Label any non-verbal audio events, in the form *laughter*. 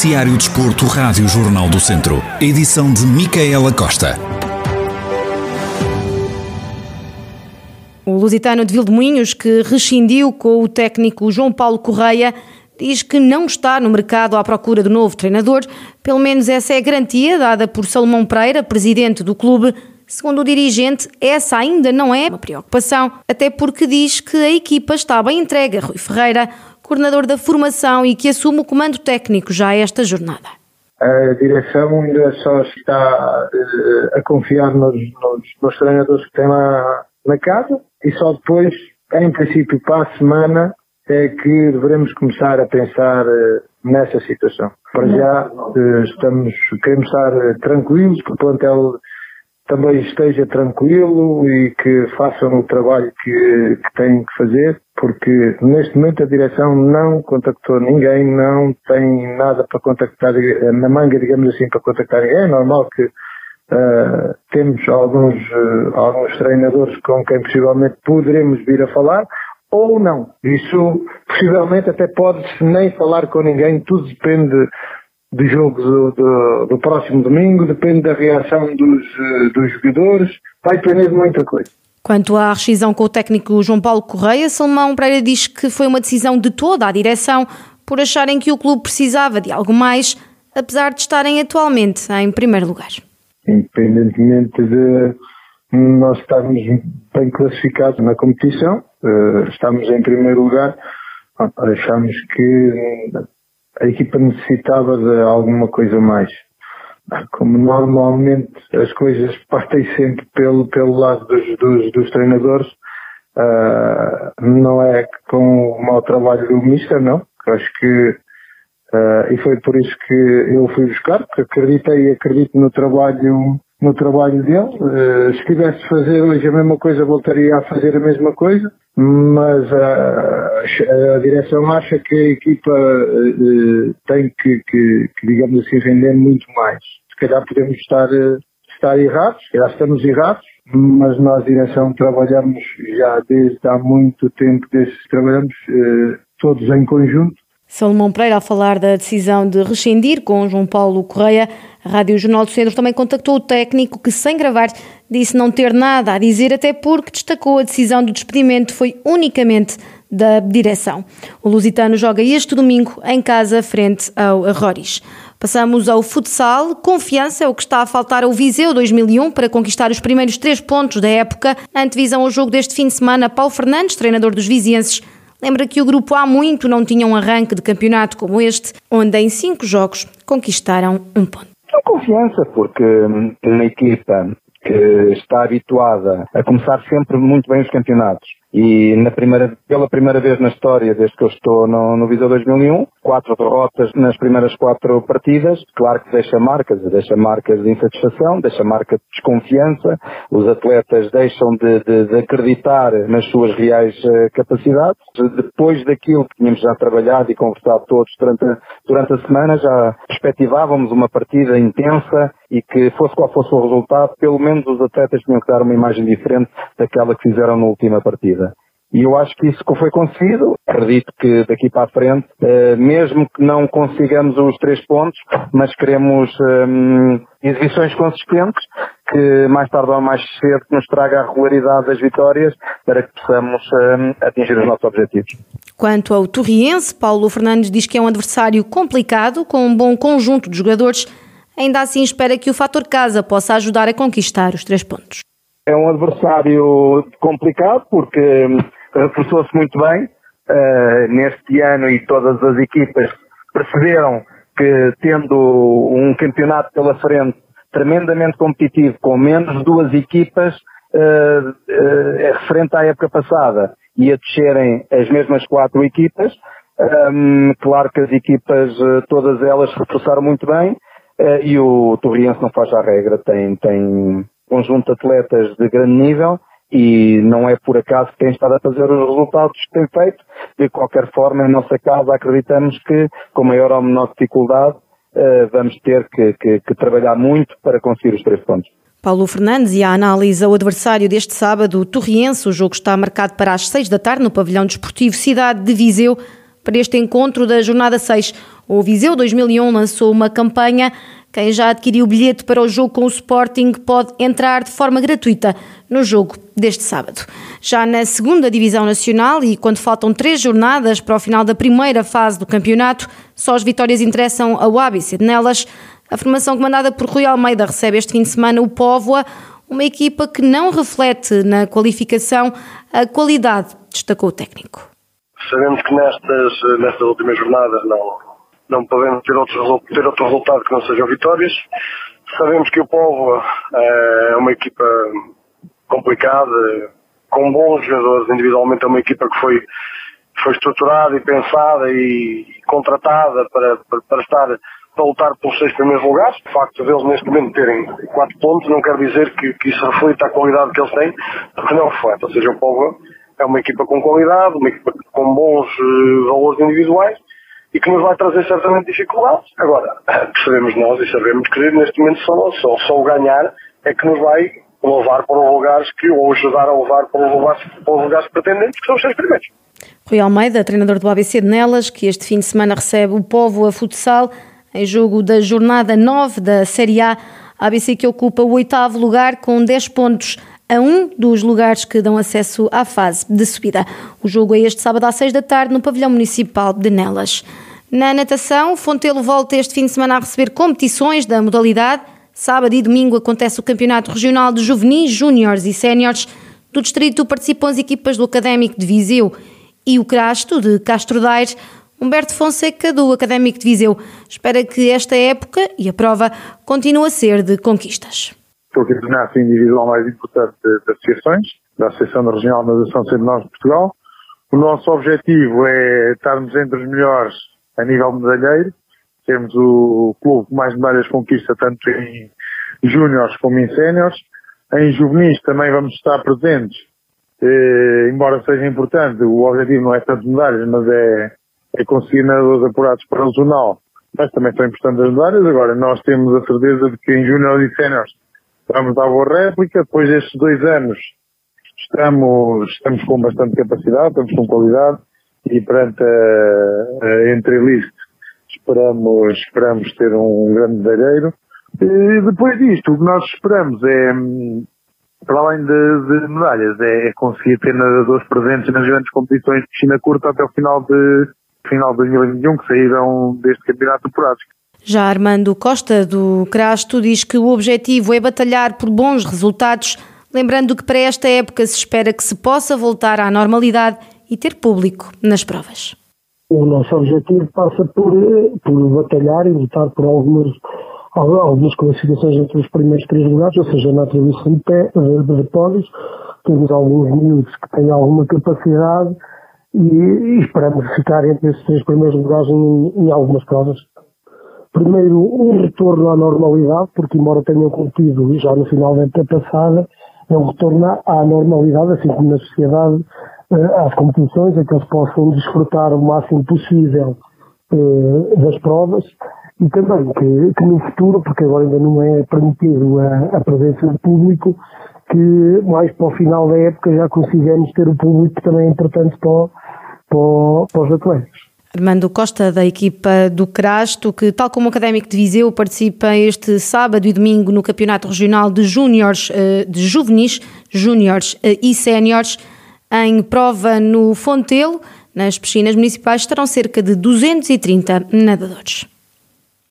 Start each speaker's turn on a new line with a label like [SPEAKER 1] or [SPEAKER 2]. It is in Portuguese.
[SPEAKER 1] Noticiário Desporto, Rádio Jornal do Centro. Edição de Micaela Costa.
[SPEAKER 2] O lusitano de Vildemunhos, que rescindiu com o técnico João Paulo Correia, diz que não está no mercado à procura do novo treinador. Pelo menos essa é a garantia dada por Salomão Pereira, presidente do clube. Segundo o dirigente, essa ainda não é uma preocupação, até porque diz que a equipa está bem entregue Rui Ferreira, coordenador da formação e que assume o comando técnico já esta jornada.
[SPEAKER 3] A direção ainda só está uh, a confiar nos, nos, nos, treinadores que tem lá na casa e só depois, em princípio, para a semana, é que devemos começar a pensar uh, nessa situação. Para já, uh, estamos, queremos estar tranquilos, que o plantel também esteja tranquilo e que façam o trabalho que, que têm que fazer, porque neste momento a direção não contactou ninguém, não tem nada para contactar, na manga, digamos assim, para contactar ninguém. É normal que uh, temos alguns, uh, alguns treinadores com quem possivelmente poderemos vir a falar, ou não. Isso possivelmente até pode-se nem falar com ninguém, tudo depende do jogo do, do, do, próximo domingo, depende da reação dos, eh, dos jogadores, vai depender de muita coisa.
[SPEAKER 2] Quanto à rescisão com o técnico João Paulo Correia, Salmão Pereira diz que foi uma decisão de toda a direção por acharem que o clube precisava de algo mais, apesar de estarem atualmente em primeiro lugar.
[SPEAKER 3] Independentemente de nós estarmos bem classificados na competição, eh, estamos em primeiro lugar, achamos que a equipa necessitava de alguma coisa mais. Como normalmente as coisas partem sempre pelo, pelo lado dos, dos, dos treinadores, uh, não é com o mau trabalho do Mister, não. Acho que, uh, e foi por isso que eu fui buscar, porque acreditei e acredito no trabalho, no trabalho dele. Uh, se tivesse de fazer hoje a mesma coisa, voltaria a fazer a mesma coisa mas a, a, direção acha que a equipa uh, tem que, que, que, digamos assim, render muito mais. Se calhar podemos estar, estar errados, calhar estamos errados, mas nós, direção, trabalhamos já desde há muito tempo, desde trabalhamos todos em conjunto,
[SPEAKER 2] Salomão Pereira a falar da decisão de rescindir com João Paulo Correia. A Rádio Jornal do Centro também contactou o técnico que, sem gravar, disse não ter nada a dizer, até porque destacou a decisão do despedimento foi unicamente da direção. O Lusitano joga este domingo em casa frente ao Arroris. Passamos ao futsal. Confiança é o que está a faltar ao Viseu 2001 para conquistar os primeiros três pontos da época. Antevisão ao jogo deste fim de semana, Paulo Fernandes, treinador dos vizienses, Lembra que o grupo há muito não tinha um arranque de campeonato como este, onde em cinco jogos conquistaram um ponto.
[SPEAKER 4] Com confiança, porque hum, uma equipa que está habituada a começar sempre muito bem os campeonatos e na primeira, pela primeira vez na história, desde que eu estou no, no Viseu 2001, quatro derrotas nas primeiras quatro partidas, claro que deixa marcas, deixa marcas de insatisfação, deixa marca de desconfiança, os atletas deixam de, de, de acreditar nas suas reais uh, capacidades. Depois daquilo que tínhamos já trabalhado e conversado todos durante a, durante a semana, já perspectivávamos uma partida intensa e que fosse qual fosse o resultado, pelo menos os atletas tinham que dar uma imagem diferente daquela que fizeram na última partida. E eu acho que isso foi conseguido. Acredito que daqui para a frente, eh, mesmo que não consigamos os três pontos, mas queremos um, exibições consistentes que mais tarde ou mais cedo nos traga a regularidade das vitórias para que possamos um, atingir os nossos objetivos.
[SPEAKER 2] Quanto ao Torriense, Paulo Fernandes diz que é um adversário complicado, com um bom conjunto de jogadores. Ainda assim espera que o fator casa possa ajudar a conquistar os três pontos.
[SPEAKER 4] É um adversário complicado porque hum, reforçou-se muito bem uh, neste ano e todas as equipas perceberam que tendo um campeonato pela frente tremendamente competitivo, com menos duas equipas, uh, uh, referente à época passada, e a descerem as mesmas quatro equipas. Um, claro que as equipas, todas elas reforçaram muito bem, uh, e o Torriense não faz a regra, tem, tem conjunto de atletas de grande nível e não é por acaso que tem estado a fazer os resultados que tem feito. De qualquer forma, em nossa casa acreditamos que, com maior ou menor dificuldade, uh, vamos ter que, que, que trabalhar muito para conseguir os três pontos.
[SPEAKER 2] Paulo Fernandes e a análise ao adversário deste sábado, o Torriense. O jogo está marcado para as seis da tarde no pavilhão desportivo Cidade de Viseu. para este encontro da jornada 6. O Viseu 2001 lançou uma campanha quem já adquiriu o bilhete para o jogo com o Sporting pode entrar de forma gratuita no jogo deste sábado. Já na segunda Divisão Nacional e quando faltam três jornadas para o final da primeira fase do campeonato, só as vitórias interessam ao de Nelas. A formação comandada por Rui Almeida recebe este fim de semana o Póvoa, uma equipa que não reflete na qualificação a qualidade, destacou o técnico.
[SPEAKER 5] Sabemos que nestas, nestas últimas jornadas não, não podemos ter outro, ter outro resultado que não sejam vitórias. Sabemos que o Povo é uma equipa complicada, com bons jogadores individualmente, é uma equipa que foi, foi estruturada e pensada e contratada para, para, para estar para lutar pelos seis primeiros lugares. O facto deles neste momento terem quatro pontos não quer dizer que, que isso reflita a qualidade que eles têm, porque não reflete. Ou seja, o Povo é uma equipa com qualidade, uma equipa com bons uh, valores individuais e que nos vai trazer certamente dificuldades. Agora, *laughs* percebemos nós e sabemos que neste momento só, só, só o ganhar é que nos vai levar para os lugares que, ou ajudar a levar para os lugares, para os lugares pretendentes, que são os seis primeiros.
[SPEAKER 2] Rui Almeida, treinador do ABC de Nelas, que este fim de semana recebe o Povo a futsal em jogo da jornada 9 da Série A. A ABC que ocupa o oitavo lugar com 10 pontos a um dos lugares que dão acesso à fase de subida. O jogo é este sábado às seis da tarde no pavilhão municipal de Nelas. Na natação, Fontelo volta este fim de semana a receber competições da modalidade. Sábado e domingo acontece o Campeonato Regional de Juvenis, Júniores e Séniores. Do distrito participam as equipas do Académico de Viseu e o Crasto de Castro Daire. Humberto Fonseca, do Académico de Viseu, espera que esta época e a prova continue a ser de conquistas
[SPEAKER 6] o campeonato individual mais importante das associações, da Associação da Regional de Nadação Centro Nós de Portugal. O nosso objetivo é estarmos entre os melhores a nível medalheiro, termos o clube que mais medalhas conquista tanto em júniores como em séniores. Em juvenis também vamos estar presentes, eh, embora seja importante, o objetivo não é tanto medalhas, mas é, é conseguir nadadores apurados para o jornal, mas também são importantes as medalhas. Agora, nós temos a certeza de que em júniores e séniores vamos dar boa réplica. Depois destes dois anos estamos, estamos com bastante capacidade, estamos com qualidade e perante a, a entrelist esperamos, esperamos ter um grande medalheiro. E depois disto, o que nós esperamos é, para além de, de medalhas, é, é, conseguir ter nadadores presentes nas grandes competições de piscina curta até o final de, final de 2021, que saíram deste campeonato apurados.
[SPEAKER 2] Já Armando Costa, do Crasto, diz que o objetivo é batalhar por bons resultados, lembrando que para esta época se espera que se possa voltar à normalidade e ter público nas provas.
[SPEAKER 7] O nosso objetivo passa por, por batalhar e lutar por algumas, algumas classificações entre os primeiros três lugares, ou seja, na atribuição de, pé, de, pódios. Temos alguns minutos que têm alguma capacidade e, e esperamos ficar entre esses três primeiros lugares em, em algumas provas primeiro, um retorno à normalidade, porque embora tenham contido já no final da época passada, é um retorno à normalidade, assim como na sociedade, eh, às competições, em que eles possam desfrutar o máximo possível eh, das provas e também que, que, no futuro, porque agora ainda não é permitido a, a presença do público, que mais para o final da época já consigamos ter o público que também é importante para, para, para os atletas.
[SPEAKER 2] Armando Costa, da equipa do Crasto, que, tal como o Académico de Viseu, participa este sábado e domingo no Campeonato Regional de Júniores, eh, de Juvenis, Júniores eh, e Séniores, em prova no Fontelo. Nas piscinas municipais estarão cerca de 230 nadadores.